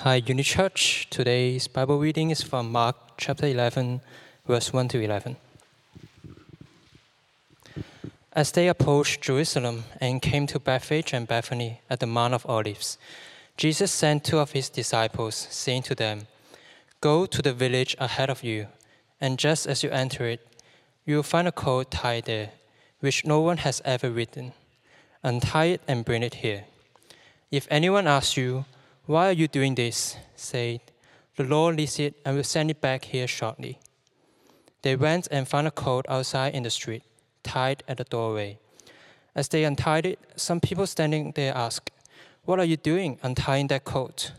Hi, Unichurch. Today's Bible reading is from Mark chapter 11, verse 1 to 11. As they approached Jerusalem and came to Bethphage and Bethany at the Mount of Olives, Jesus sent two of his disciples, saying to them, Go to the village ahead of you, and just as you enter it, you will find a coat tied there, which no one has ever ridden. Untie it and bring it here. If anyone asks you, Why are you doing this? say, The Lord leads it and will send it back here shortly. They went and found a coat outside in the street tied at the doorway. As they untied it, some people standing there asked, What are you doing untying that coat?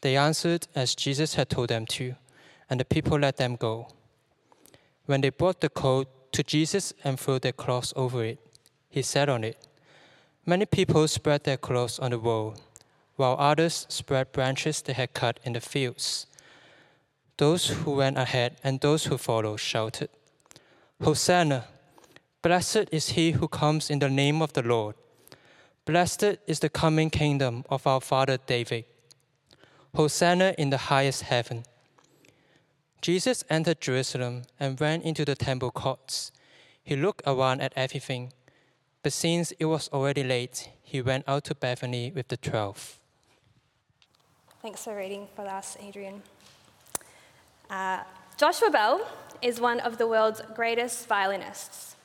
They answered as Jesus had told them to, and the people let them go. When they brought the coat to Jesus and threw their clothes over it, he sat on it. Many people spread their clothes on the road, while others spread branches they had cut in the fields. Those who went ahead and those who followed shouted, Hosanna! Blessed is he who comes in the name of the Lord. Blessed is the coming kingdom of our father David. Hosanna in the highest heaven. Jesus entered Jerusalem and went into the temple courts. He looked around at everything, but since it was already late, he went out to Bethany with the twelve. Thanks for reading for us, Adrian. Uh, Joshua Bell is one of the world's greatest violinists.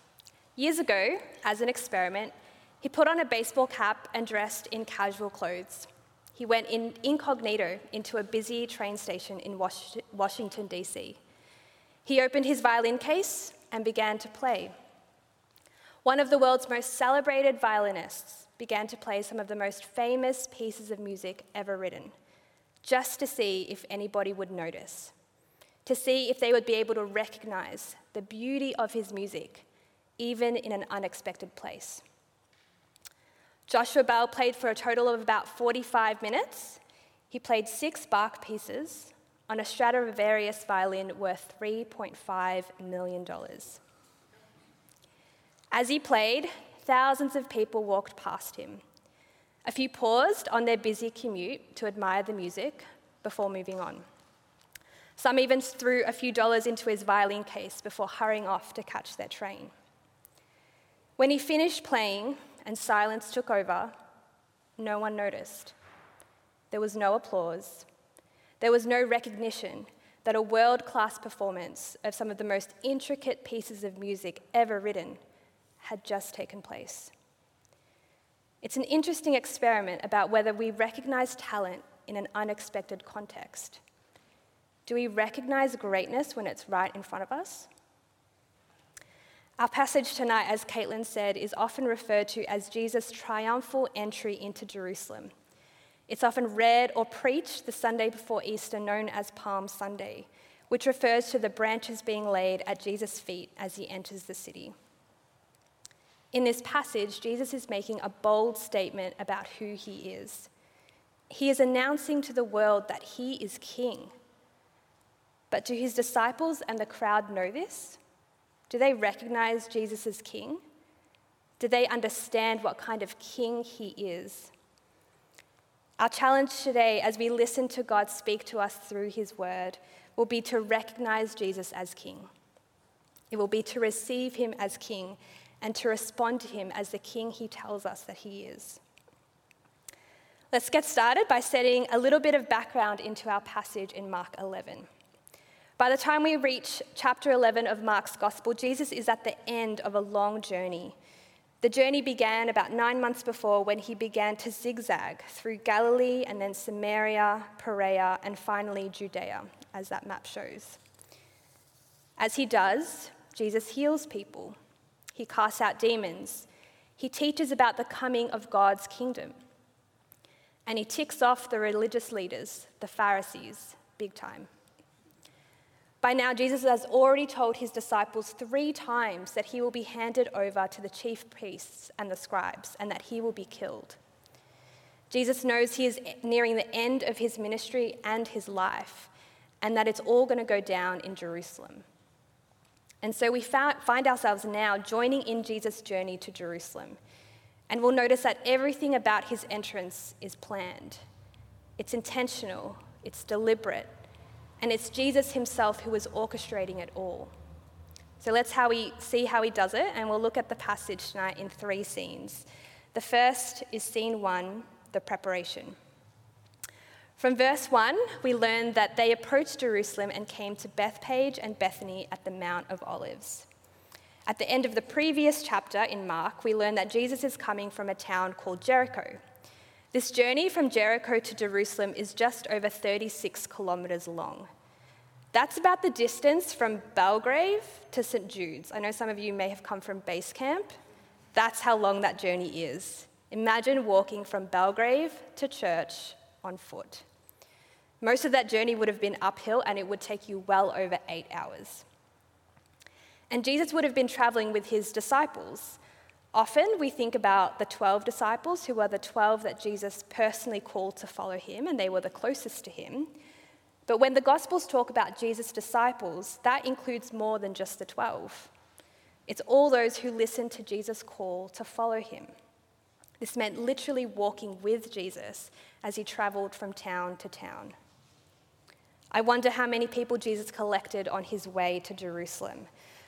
Years ago, as an experiment, he put on a baseball cap and dressed in casual clothes. He went in incognito into a busy train station in Washington, D.C. He opened his violin case and began to play. One of the world's most celebrated violinists began to play some of the most famous pieces of music ever written, just to see if anybody would notice, to see if they would be able to recognize the beauty of his music even in an unexpected place. Joshua Bell played for a total of about 45 minutes. He played six Bach pieces on a Stradivarius violin worth $3.5 million. As he played, thousands of people walked past him. A few paused on their busy commute to admire the music before moving on. Some even threw a few dollars into his violin case before hurrying off to catch their train. When he finished playing and silence took over, no one noticed. There was no applause. There was no recognition that a world class performance of some of the most intricate pieces of music ever written had just taken place. It's an interesting experiment about whether we recognize talent in an unexpected context. Do we recognize greatness when it's right in front of us? Our passage tonight, as Caitlin said, is often referred to as Jesus' triumphal entry into Jerusalem. It's often read or preached the Sunday before Easter, known as Palm Sunday, which refers to the branches being laid at Jesus' feet as he enters the city. In this passage, Jesus is making a bold statement about who he is. He is announcing to the world that he is king. But do his disciples and the crowd know this? Do they recognize Jesus as king? Do they understand what kind of king he is? Our challenge today, as we listen to God speak to us through his word, will be to recognize Jesus as king. It will be to receive him as king and to respond to him as the king he tells us that he is. Let's get started by setting a little bit of background into our passage in Mark 11. By the time we reach chapter 11 of Mark's Gospel, Jesus is at the end of a long journey. The journey began about nine months before when he began to zigzag through Galilee and then Samaria, Perea, and finally Judea, as that map shows. As he does, Jesus heals people, he casts out demons, he teaches about the coming of God's kingdom, and he ticks off the religious leaders, the Pharisees, big time. By now, Jesus has already told his disciples three times that he will be handed over to the chief priests and the scribes and that he will be killed. Jesus knows he is nearing the end of his ministry and his life, and that it's all going to go down in Jerusalem. And so we find ourselves now joining in Jesus' journey to Jerusalem. And we'll notice that everything about his entrance is planned. It's intentional, it's deliberate, and it's Jesus himself who is orchestrating it all. So let's how we see how he does it, and we'll look at the passage tonight in three scenes. The first is scene one, the preparation. From verse 1, we learn that they approached Jerusalem and came to Bethphage and Bethany at the Mount of Olives. At the end of the previous chapter in Mark, we learn that Jesus is coming from a town called Jericho. This journey from Jericho to Jerusalem is just over 36 kilometres long. That's about the distance from Belgrave to St. Jude's. I know some of you may have come from base camp. That's how long that journey is. Imagine walking from Belgrave to church on foot. Most of that journey would have been uphill and it would take you well over eight hours. And Jesus would have been traveling with his disciples. Often we think about the 12 disciples, who are the 12 that Jesus personally called to follow him, and they were the closest to him. But when the Gospels talk about Jesus' disciples, that includes more than just the 12. It's all those who listened to Jesus' call to follow him. This meant literally walking with Jesus as he traveled from town to town. I wonder how many people Jesus collected on his way to Jerusalem.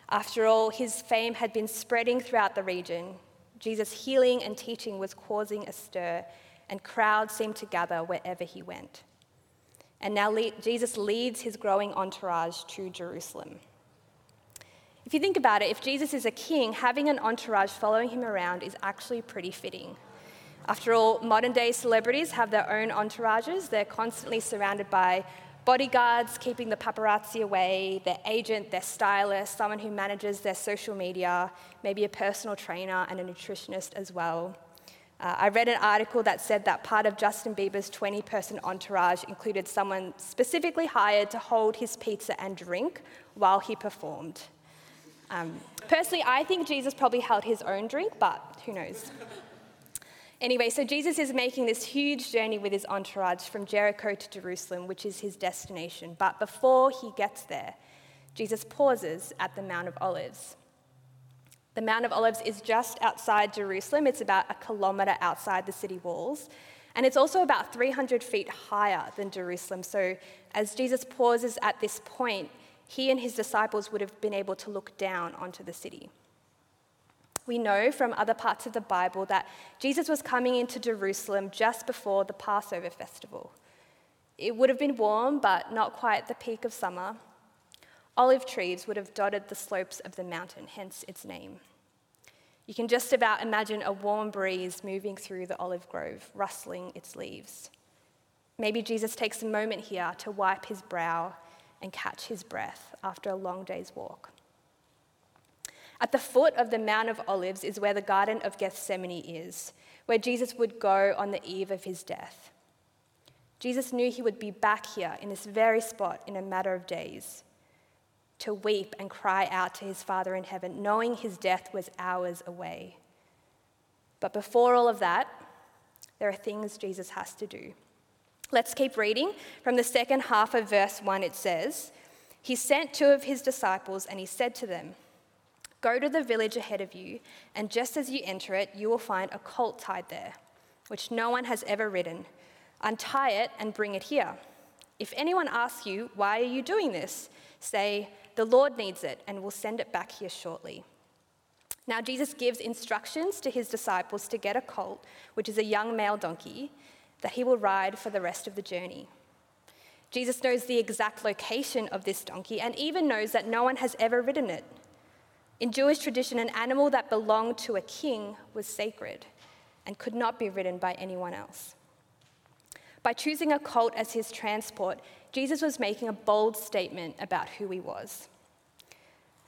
After all, his fame had been spreading throughout the region. Jesus' healing and teaching was causing a stir, and crowds seemed to gather wherever he went. And now Jesus leads his growing entourage to Jerusalem. If you think about it, if Jesus is a king, having an entourage following him around is actually pretty fitting. After all, modern day celebrities have their own entourages. They're constantly surrounded by bodyguards keeping the paparazzi away, their agent, their stylist, someone who manages their social media, maybe a personal trainer and a nutritionist as well. Uh, I read an article that said that part of Justin Bieber's 20 person entourage included someone specifically hired to hold his pizza and drink while he performed. Um, personally, I think Jesus probably held his own drink, but who knows? Anyway, so Jesus is making this huge journey with his entourage from Jericho to Jerusalem, which is his destination. But before he gets there, Jesus pauses at the Mount of Olives. The Mount of Olives is just outside Jerusalem, it's about a kilometre outside the city walls. And it's also about 300 feet higher than Jerusalem. So, as Jesus pauses at this point, he and his disciples would have been able to look down onto the city we know from other parts of the Bible that Jesus was coming into Jerusalem just before the Passover festival. It would have been warm, but not quite the peak of summer. Olive trees would have dotted the slopes of the mountain, hence its name. You can just about imagine a warm breeze moving through the olive grove, rustling its leaves. Maybe Jesus takes a moment here to wipe his brow and catch his breath after a long day's walk. At the foot of the Mount of Olives is where the Garden of Gethsemane is, where Jesus would go on the eve of his death. Jesus knew he would be back here in this very spot in a matter of days to weep and cry out to his Father in heaven, knowing his death was hours away. But before all of that, there are things Jesus has to do. Let's keep reading. From the second half of verse 1, it says, He sent two of his disciples and he said to them, Go to the village ahead of you, and just as you enter it, you will find a colt tied there, which no one has ever ridden. Untie it and bring it here. If anyone asks you, Why are you doing this? say, The Lord needs it, and will send it back here shortly. Now, Jesus gives instructions to his disciples to get a colt, which is a young male donkey, that he will ride for the rest of the journey. Jesus knows the exact location of this donkey and even knows that no one has ever ridden it. In Jewish tradition, an animal that belonged to a king was sacred and could not be ridden by anyone else. By choosing a colt as his transport, Jesus was making a bold statement about who he was.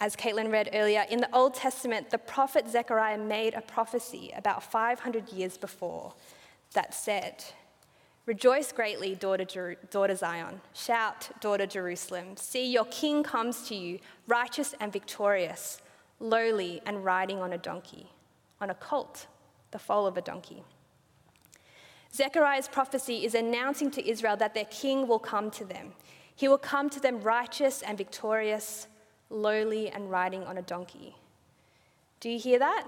As Caitlin read earlier, in the Old Testament, the prophet Zechariah made a prophecy about 500 years before that said, Rejoice greatly, daughter, Jer- daughter Zion. Shout, daughter Jerusalem. See, your king comes to you, righteous and victorious lowly, and riding on a donkey, on a colt, the foal of a donkey. Zechariah's prophecy is announcing to Israel that their king will come to them. He will come to them righteous and victorious, lowly, and riding on a donkey. Do you hear that?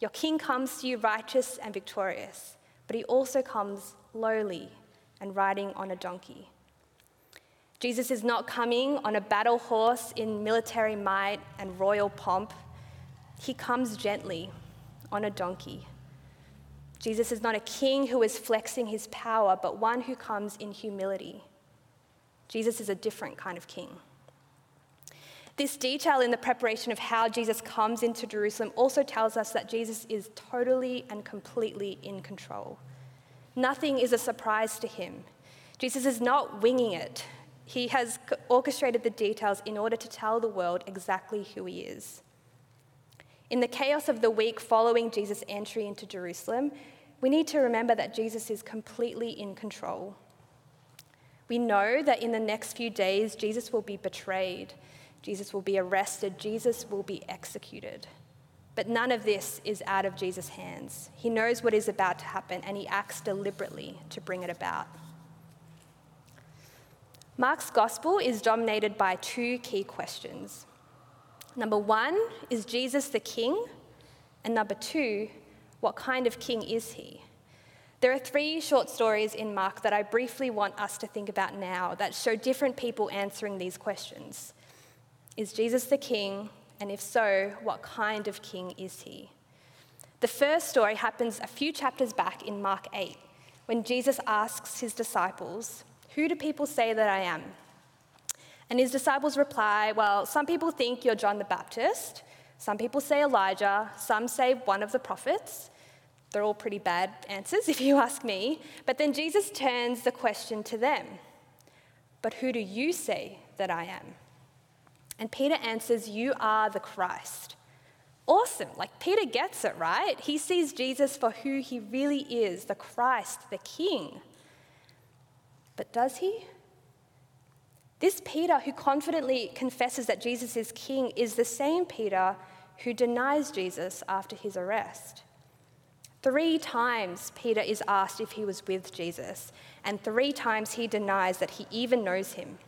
Your king comes to you righteous and victorious, but he also comes lowly and riding on a donkey. Jesus is not coming on a battle horse in military might and royal pomp. He comes gently on a donkey. Jesus is not a king who is flexing his power, but one who comes in humility. Jesus is a different kind of king. This detail in the preparation of how Jesus comes into Jerusalem also tells us that Jesus is totally and completely in control. Nothing is a surprise to him. Jesus is not winging it. He has orchestrated the details in order to tell the world exactly who he is. In the chaos of the week following Jesus' entry into Jerusalem, we need to remember that Jesus is completely in control. We know that in the next few days, Jesus will be betrayed, Jesus will be arrested, Jesus will be executed. But none of this is out of Jesus' hands. He knows what is about to happen and he acts deliberately to bring it about. Mark's gospel is dominated by two key questions. Number one, is Jesus the king? And number two, what kind of king is he? There are three short stories in Mark that I briefly want us to think about now that show different people answering these questions. Is Jesus the king? And if so, what kind of king is he? The first story happens a few chapters back in Mark 8 when Jesus asks his disciples, Who do people say that I am? And his disciples reply, Well, some people think you're John the Baptist, some people say Elijah, some say one of the prophets. They're all pretty bad answers, if you ask me. But then Jesus turns the question to them But who do you say that I am? And Peter answers, You are the Christ. Awesome. Like Peter gets it, right? He sees Jesus for who he really is the Christ, the King. But does he? This Peter, who confidently confesses that Jesus is king, is the same Peter who denies Jesus after his arrest. Three times Peter is asked if he was with Jesus, and three times he denies that he even knows him.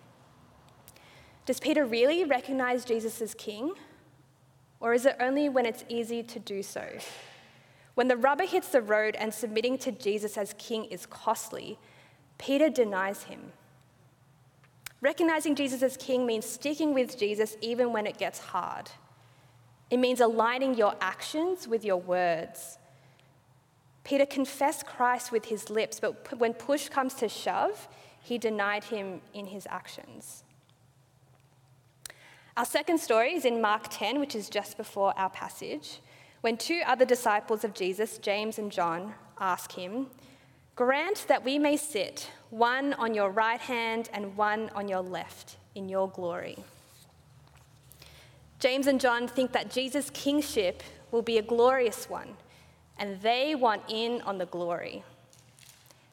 Does Peter really recognize Jesus as king? Or is it only when it's easy to do so? When the rubber hits the road and submitting to Jesus as king is costly, Peter denies him. Recognizing Jesus as king means sticking with Jesus even when it gets hard. It means aligning your actions with your words. Peter confessed Christ with his lips, but when push comes to shove, he denied him in his actions. Our second story is in Mark 10, which is just before our passage, when two other disciples of Jesus, James and John, ask him, Grant that we may sit, one on your right hand and one on your left, in your glory. James and John think that Jesus' kingship will be a glorious one, and they want in on the glory.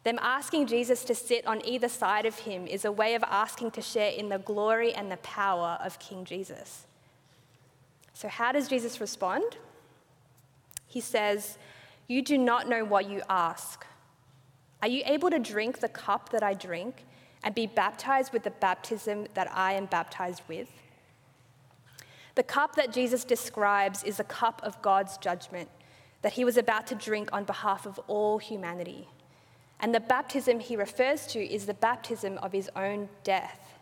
Them asking Jesus to sit on either side of him is a way of asking to share in the glory and the power of King Jesus. So, how does Jesus respond? He says, You do not know what you ask. Are you able to drink the cup that I drink and be baptized with the baptism that I am baptized with? The cup that Jesus describes is a cup of God's judgment that he was about to drink on behalf of all humanity. And the baptism he refers to is the baptism of his own death.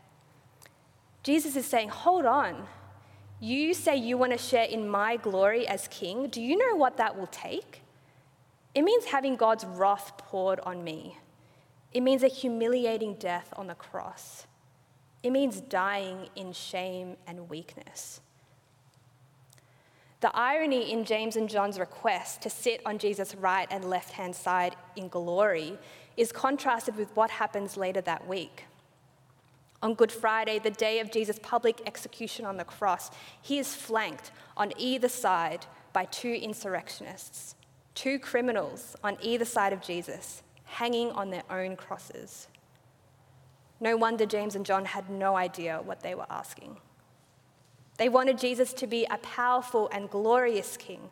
Jesus is saying, Hold on. You say you want to share in my glory as king. Do you know what that will take? It means having God's wrath poured on me. It means a humiliating death on the cross. It means dying in shame and weakness. The irony in James and John's request to sit on Jesus' right and left hand side in glory is contrasted with what happens later that week. On Good Friday, the day of Jesus' public execution on the cross, he is flanked on either side by two insurrectionists two criminals on either side of Jesus, hanging on their own crosses. No wonder James and John had no idea what they were asking. They wanted Jesus to be a powerful and glorious king.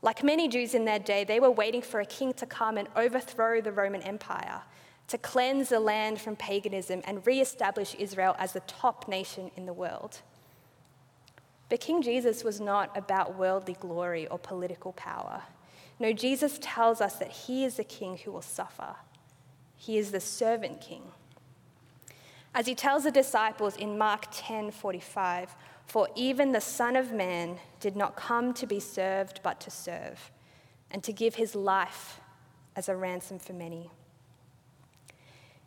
Like many Jews in their day, they were waiting for a king to come and overthrow the Roman Empire, to cleanse the land from paganism and re-establish Israel as the top nation in the world. But King Jesus was not about worldly glory or political power. No, Jesus tells us that he is the king who will suffer. He is the servant king. As he tells the disciples in Mark 10:45, "For even the Son of Man did not come to be served but to serve, and to give his life as a ransom for many."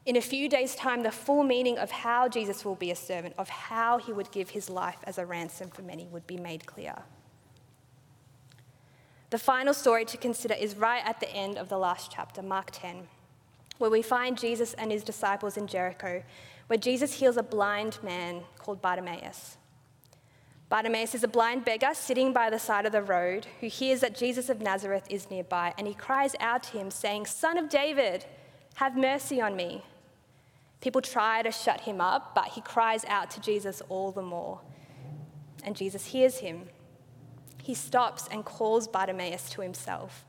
In a few days' time, the full meaning of how Jesus will be a servant, of how he would give his life as a ransom for many, would be made clear. The final story to consider is right at the end of the last chapter, Mark 10, where we find Jesus and his disciples in Jericho, where Jesus heals a blind man called Bartimaeus. Bartimaeus is a blind beggar sitting by the side of the road who hears that Jesus of Nazareth is nearby, and he cries out to him, saying, Son of David, have mercy on me. People try to shut him up, but he cries out to Jesus all the more. And Jesus hears him. He stops and calls Bartimaeus to himself.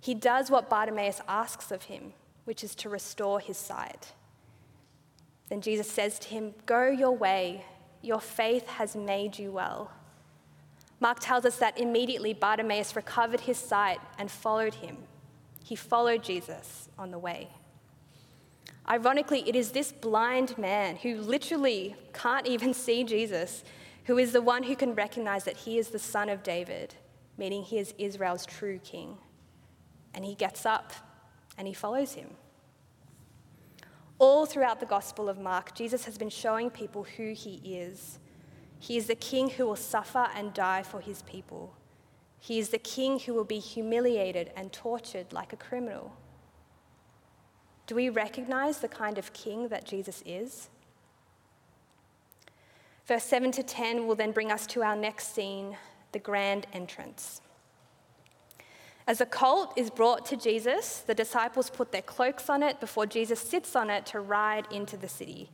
He does what Bartimaeus asks of him, which is to restore his sight. Then Jesus says to him, Go your way, your faith has made you well. Mark tells us that immediately Bartimaeus recovered his sight and followed him. He followed Jesus on the way. Ironically, it is this blind man who literally can't even see Jesus who is the one who can recognize that he is the son of David, meaning he is Israel's true king. And he gets up and he follows him. All throughout the Gospel of Mark, Jesus has been showing people who he is. He is the king who will suffer and die for his people. He is the king who will be humiliated and tortured like a criminal. Do we recognize the kind of king that Jesus is? Verse 7 to 10 will then bring us to our next scene the grand entrance. As the colt is brought to Jesus, the disciples put their cloaks on it before Jesus sits on it to ride into the city.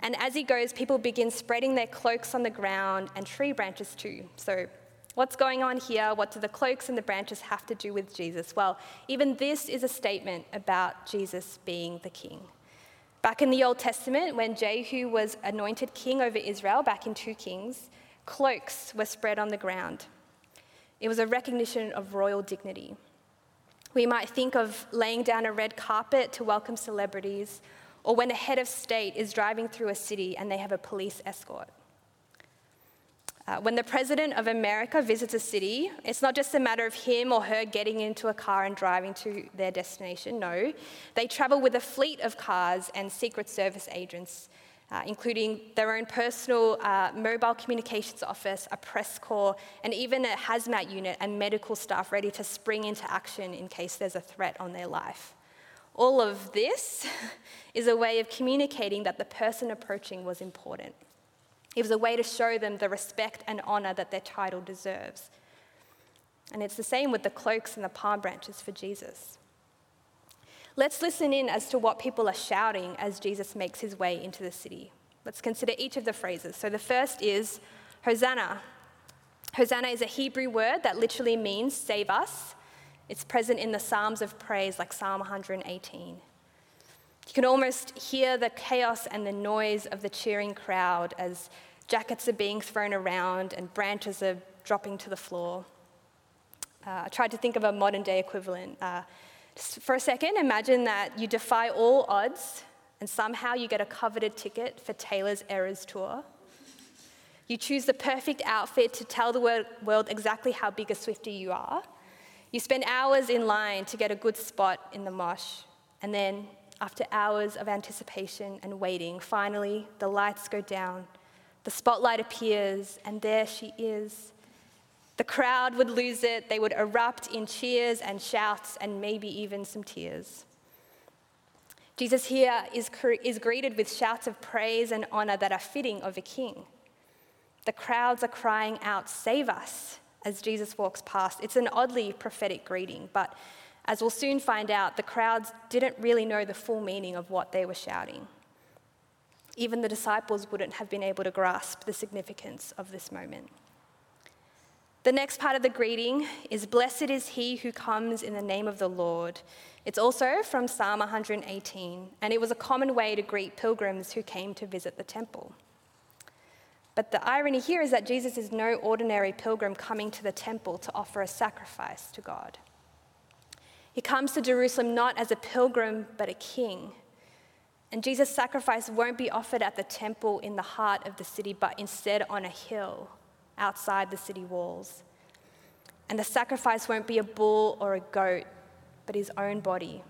And as he goes, people begin spreading their cloaks on the ground and tree branches too. So What's going on here? What do the cloaks and the branches have to do with Jesus? Well, even this is a statement about Jesus being the king. Back in the Old Testament, when Jehu was anointed king over Israel, back in 2 Kings, cloaks were spread on the ground. It was a recognition of royal dignity. We might think of laying down a red carpet to welcome celebrities, or when a head of state is driving through a city and they have a police escort. Uh, when the President of America visits a city, it's not just a matter of him or her getting into a car and driving to their destination. No, they travel with a fleet of cars and Secret Service agents, uh, including their own personal uh, mobile communications office, a press corps, and even a hazmat unit and medical staff ready to spring into action in case there's a threat on their life. All of this is a way of communicating that the person approaching was important. It was a way to show them the respect and honor that their title deserves. And it's the same with the cloaks and the palm branches for Jesus. Let's listen in as to what people are shouting as Jesus makes his way into the city. Let's consider each of the phrases. So the first is Hosanna. Hosanna is a Hebrew word that literally means save us. It's present in the Psalms of praise, like Psalm 118. You can almost hear the chaos and the noise of the cheering crowd as jackets are being thrown around and branches are dropping to the floor. Uh, I tried to think of a modern day equivalent. Uh, for a second, imagine that you defy all odds and somehow you get a coveted ticket for Taylor's Eras tour. You choose the perfect outfit to tell the world exactly how big a Swiftie you are. You spend hours in line to get a good spot in the mosh, and then after hours of anticipation and waiting, finally the lights go down, the spotlight appears, and there she is. The crowd would lose it, they would erupt in cheers and shouts and maybe even some tears. Jesus here is, is greeted with shouts of praise and honor that are fitting of a king. The crowds are crying out, Save us, as Jesus walks past. It's an oddly prophetic greeting, but as we'll soon find out, the crowds didn't really know the full meaning of what they were shouting. Even the disciples wouldn't have been able to grasp the significance of this moment. The next part of the greeting is Blessed is he who comes in the name of the Lord. It's also from Psalm 118, and it was a common way to greet pilgrims who came to visit the temple. But the irony here is that Jesus is no ordinary pilgrim coming to the temple to offer a sacrifice to God. He comes to Jerusalem not as a pilgrim, but a king. And Jesus' sacrifice won't be offered at the temple in the heart of the city, but instead on a hill outside the city walls. And the sacrifice won't be a bull or a goat, but his own body.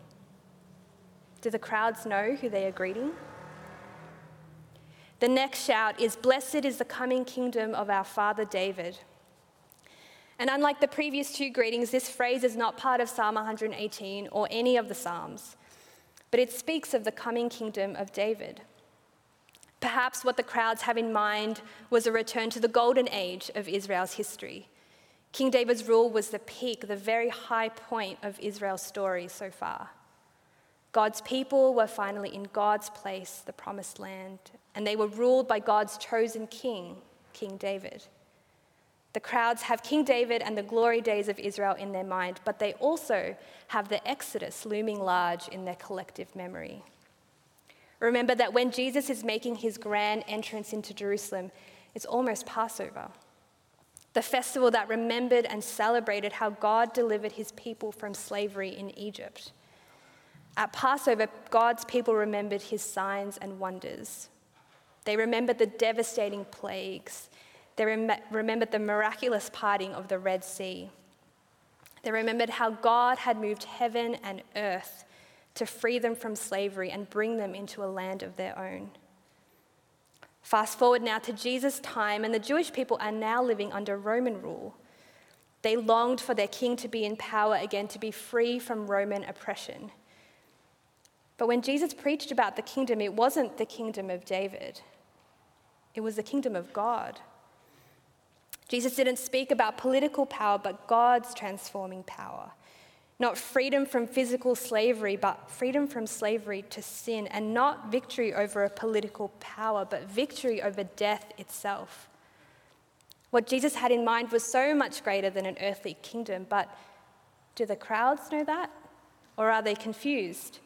Do the crowds know who they are greeting? The next shout is Blessed is the coming kingdom of our father David. And unlike the previous two greetings, this phrase is not part of Psalm 118 or any of the Psalms, but it speaks of the coming kingdom of David. Perhaps what the crowds have in mind was a return to the golden age of Israel's history. King David's rule was the peak, the very high point of Israel's story so far. God's people were finally in God's place, the promised land, and they were ruled by God's chosen king, King David. The crowds have King David and the glory days of Israel in their mind, but they also have the Exodus looming large in their collective memory. Remember that when Jesus is making his grand entrance into Jerusalem, it's almost Passover, the festival that remembered and celebrated how God delivered his people from slavery in Egypt. At Passover, God's people remembered his signs and wonders. They remembered the devastating plagues they rem- remembered the miraculous parting of the Red Sea. They remembered how God had moved heaven and earth to free them from slavery and bring them into a land of their own. Fast forward now to Jesus' time, and the Jewish people are now living under Roman rule. They longed for their king to be in power again, to be free from Roman oppression. But when Jesus preached about the kingdom, it wasn't the kingdom of David, it was the kingdom of God. Jesus didn't speak about political power, but God's transforming power. Not freedom from physical slavery, but freedom from slavery to sin, and not victory over a political power, but victory over death itself. What Jesus had in mind was so much greater than an earthly kingdom, but do the crowds know that? Or are they confused?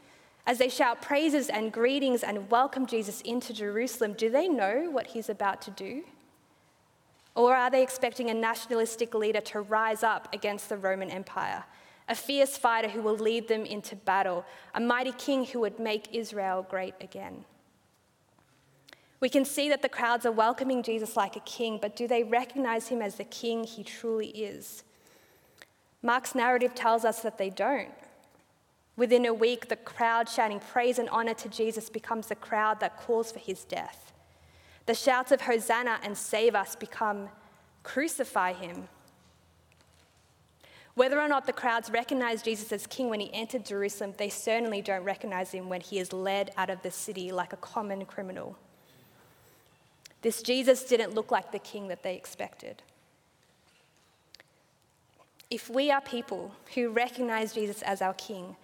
As they shout praises and greetings and welcome Jesus into Jerusalem, do they know what he's about to do? Or are they expecting a nationalistic leader to rise up against the Roman Empire? A fierce fighter who will lead them into battle, a mighty king who would make Israel great again. We can see that the crowds are welcoming Jesus like a king, but do they recognize him as the king he truly is? Mark's narrative tells us that they don't. Within a week, the crowd shouting praise and honor to Jesus becomes the crowd that calls for his death. The shouts of Hosanna and save us become crucify him. Whether or not the crowds recognize Jesus as king when he entered Jerusalem, they certainly don't recognize him when he is led out of the city like a common criminal. This Jesus didn't look like the king that they expected. If we are people who recognize Jesus as our king,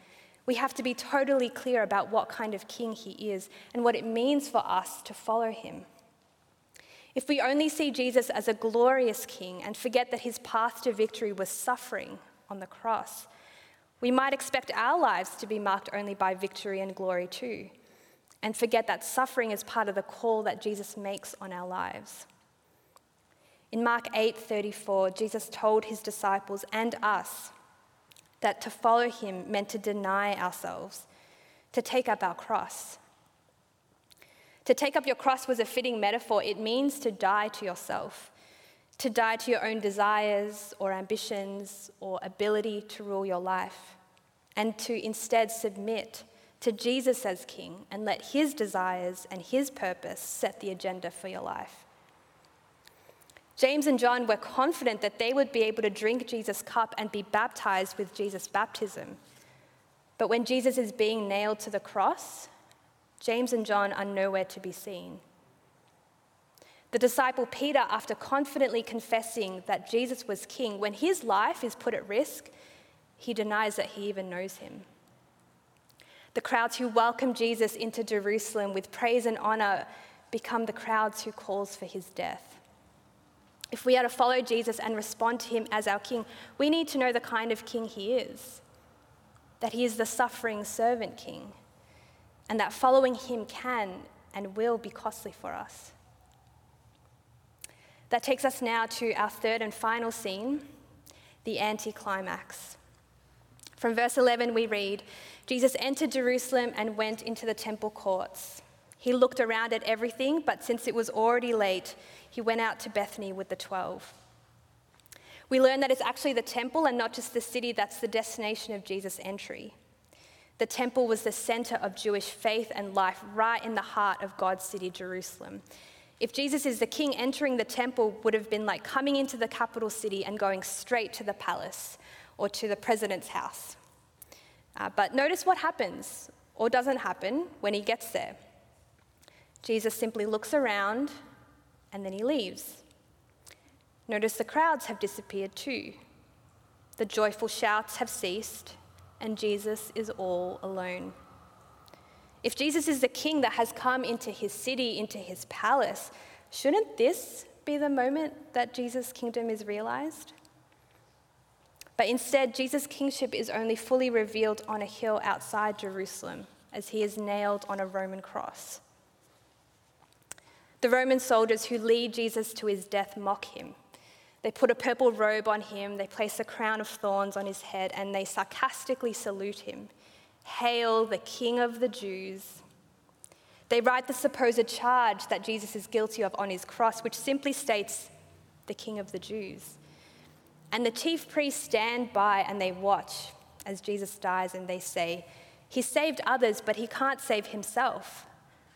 we have to be totally clear about what kind of king he is and what it means for us to follow him. If we only see Jesus as a glorious king and forget that his path to victory was suffering on the cross, we might expect our lives to be marked only by victory and glory too, and forget that suffering is part of the call that Jesus makes on our lives. In Mark 8:34, Jesus told his disciples and us that to follow him meant to deny ourselves, to take up our cross, to take up your cross was a fitting metaphor. It means to die to yourself, to die to your own desires or ambitions or ability to rule your life, and to instead submit to Jesus as King and let his desires and his purpose set the agenda for your life. James and John were confident that they would be able to drink Jesus' cup and be baptized with Jesus' baptism. But when Jesus is being nailed to the cross, James and John are nowhere to be seen. The disciple Peter, after confidently confessing that Jesus was king, when his life is put at risk, he denies that he even knows him. The crowds who welcome Jesus into Jerusalem with praise and honor become the crowds who calls for his death. If we are to follow Jesus and respond to him as our king, we need to know the kind of king he is. That he is the suffering servant king, and that following him can and will be costly for us. That takes us now to our third and final scene the anticlimax. From verse 11, we read Jesus entered Jerusalem and went into the temple courts. He looked around at everything, but since it was already late, he went out to Bethany with the twelve. We learn that it's actually the temple and not just the city that's the destination of Jesus' entry. The temple was the center of Jewish faith and life, right in the heart of God's city, Jerusalem. If Jesus is the king, entering the temple would have been like coming into the capital city and going straight to the palace or to the president's house. Uh, but notice what happens or doesn't happen when he gets there. Jesus simply looks around and then he leaves. Notice the crowds have disappeared too. The joyful shouts have ceased, and Jesus is all alone. If Jesus is the king that has come into his city, into his palace, shouldn't this be the moment that Jesus' kingdom is realized? But instead, Jesus' kingship is only fully revealed on a hill outside Jerusalem as he is nailed on a Roman cross. The Roman soldiers who lead Jesus to his death mock him. They put a purple robe on him, they place a crown of thorns on his head, and they sarcastically salute him Hail, the King of the Jews. They write the supposed charge that Jesus is guilty of on his cross, which simply states, the King of the Jews. And the chief priests stand by and they watch as Jesus dies, and they say, He saved others, but he can't save himself.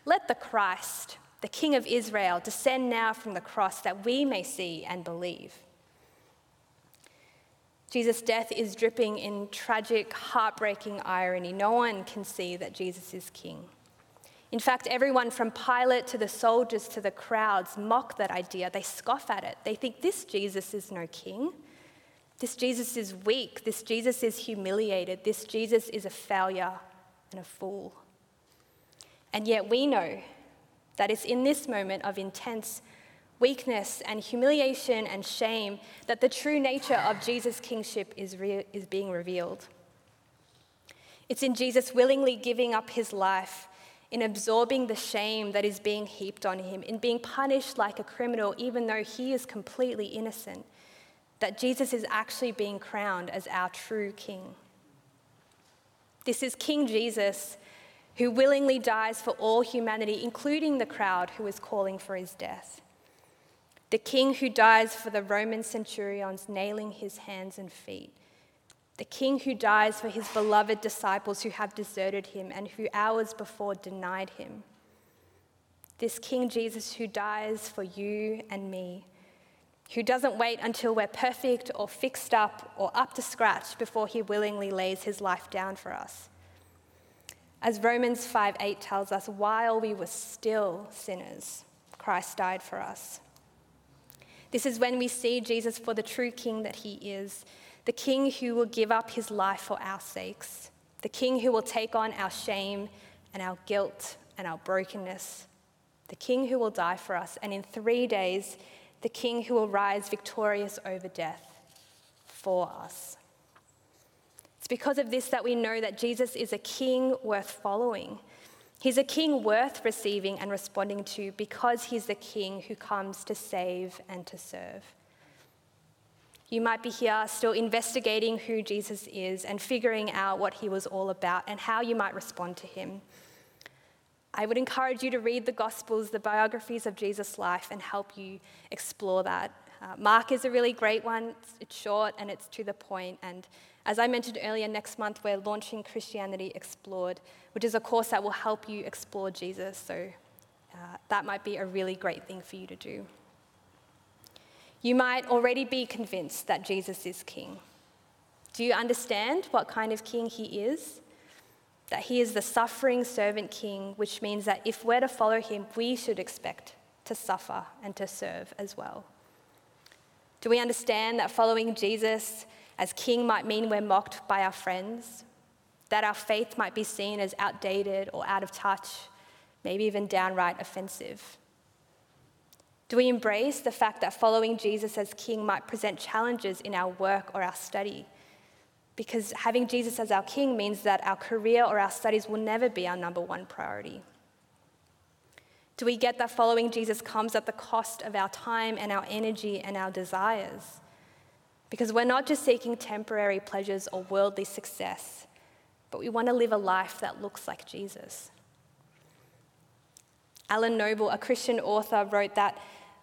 Let the Christ, the King of Israel, descend now from the cross that we may see and believe. Jesus' death is dripping in tragic, heartbreaking irony. No one can see that Jesus is king. In fact, everyone from Pilate to the soldiers to the crowds mock that idea. They scoff at it. They think this Jesus is no king. This Jesus is weak. This Jesus is humiliated. This Jesus is a failure and a fool. And yet we know that it's in this moment of intense weakness and humiliation and shame that the true nature of Jesus' kingship is, re- is being revealed. It's in Jesus willingly giving up his life, in absorbing the shame that is being heaped on him, in being punished like a criminal, even though he is completely innocent, that Jesus is actually being crowned as our true king. This is King Jesus who willingly dies for all humanity, including the crowd who is calling for his death. The king who dies for the Roman centurions nailing his hands and feet. The king who dies for his beloved disciples who have deserted him and who hours before denied him. This King Jesus who dies for you and me, who doesn't wait until we're perfect or fixed up or up to scratch before he willingly lays his life down for us. As Romans 5 8 tells us, while we were still sinners, Christ died for us. This is when we see Jesus for the true King that he is, the King who will give up his life for our sakes, the King who will take on our shame and our guilt and our brokenness, the King who will die for us, and in three days, the King who will rise victorious over death for us. It's because of this that we know that Jesus is a king worth following. He's a king worth receiving and responding to because he's the king who comes to save and to serve. You might be here still investigating who Jesus is and figuring out what he was all about and how you might respond to him. I would encourage you to read the Gospels, the biographies of Jesus' life, and help you explore that. Uh, Mark is a really great one. It's, it's short and it's to the point, and as I mentioned earlier, next month we're launching Christianity Explored, which is a course that will help you explore Jesus. So uh, that might be a really great thing for you to do. You might already be convinced that Jesus is king. Do you understand what kind of king he is? That he is the suffering servant king, which means that if we're to follow him, we should expect to suffer and to serve as well. Do we understand that following Jesus as king might mean we're mocked by our friends, that our faith might be seen as outdated or out of touch, maybe even downright offensive. Do we embrace the fact that following Jesus as king might present challenges in our work or our study? Because having Jesus as our king means that our career or our studies will never be our number one priority. Do we get that following Jesus comes at the cost of our time and our energy and our desires? Because we're not just seeking temporary pleasures or worldly success, but we want to live a life that looks like Jesus. Alan Noble, a Christian author, wrote that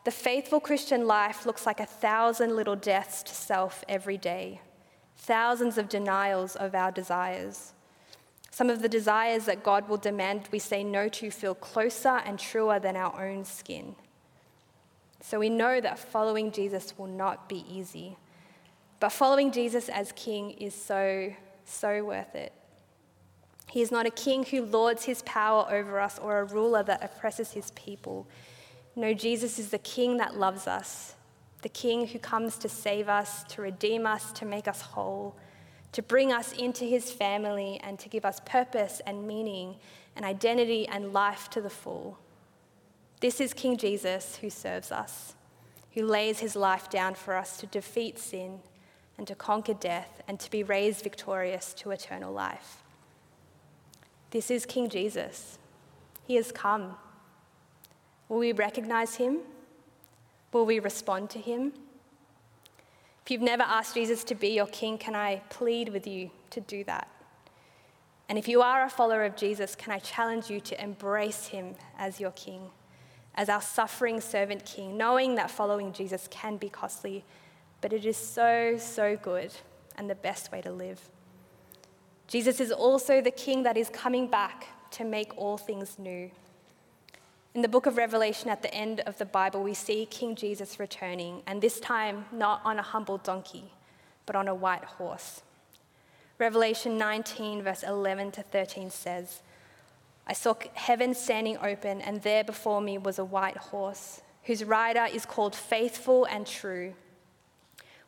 the faithful Christian life looks like a thousand little deaths to self every day, thousands of denials of our desires. Some of the desires that God will demand we say no to feel closer and truer than our own skin. So we know that following Jesus will not be easy. But following Jesus as king is so, so worth it. He is not a king who lords his power over us or a ruler that oppresses his people. No, Jesus is the king that loves us, the king who comes to save us, to redeem us, to make us whole, to bring us into his family, and to give us purpose and meaning and identity and life to the full. This is King Jesus who serves us, who lays his life down for us to defeat sin and to conquer death and to be raised victorious to eternal life. This is King Jesus. He has come. Will we recognize him? Will we respond to him? If you've never asked Jesus to be your king, can I plead with you to do that? And if you are a follower of Jesus, can I challenge you to embrace him as your king, as our suffering servant king, knowing that following Jesus can be costly, but it is so, so good and the best way to live. Jesus is also the king that is coming back to make all things new. In the book of Revelation, at the end of the Bible, we see King Jesus returning, and this time not on a humble donkey, but on a white horse. Revelation 19, verse 11 to 13 says, I saw heaven standing open, and there before me was a white horse, whose rider is called Faithful and True.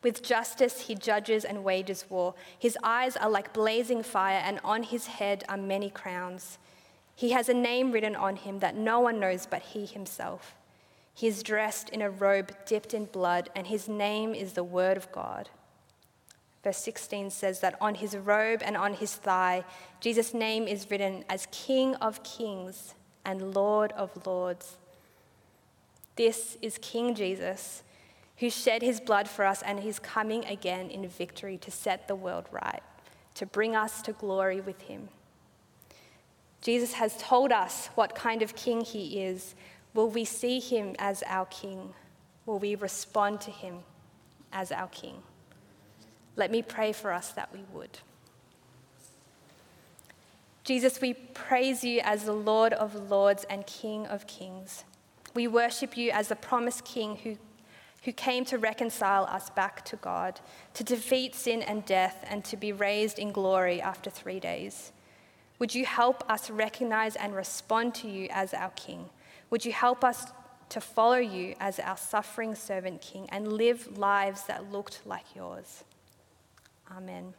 With justice he judges and wages war. His eyes are like blazing fire, and on his head are many crowns. He has a name written on him that no one knows but he himself. He is dressed in a robe dipped in blood, and his name is the Word of God. Verse 16 says that on his robe and on his thigh, Jesus' name is written as King of Kings and Lord of Lords. This is King Jesus who shed his blood for us and he's coming again in victory to set the world right, to bring us to glory with him. Jesus has told us what kind of king he is. Will we see him as our king? Will we respond to him as our king? Let me pray for us that we would. Jesus, we praise you as the Lord of lords and King of kings. We worship you as the promised king who who came to reconcile us back to God, to defeat sin and death, and to be raised in glory after three days. Would you help us recognize and respond to you as our King? Would you help us to follow you as our suffering servant King and live lives that looked like yours? Amen.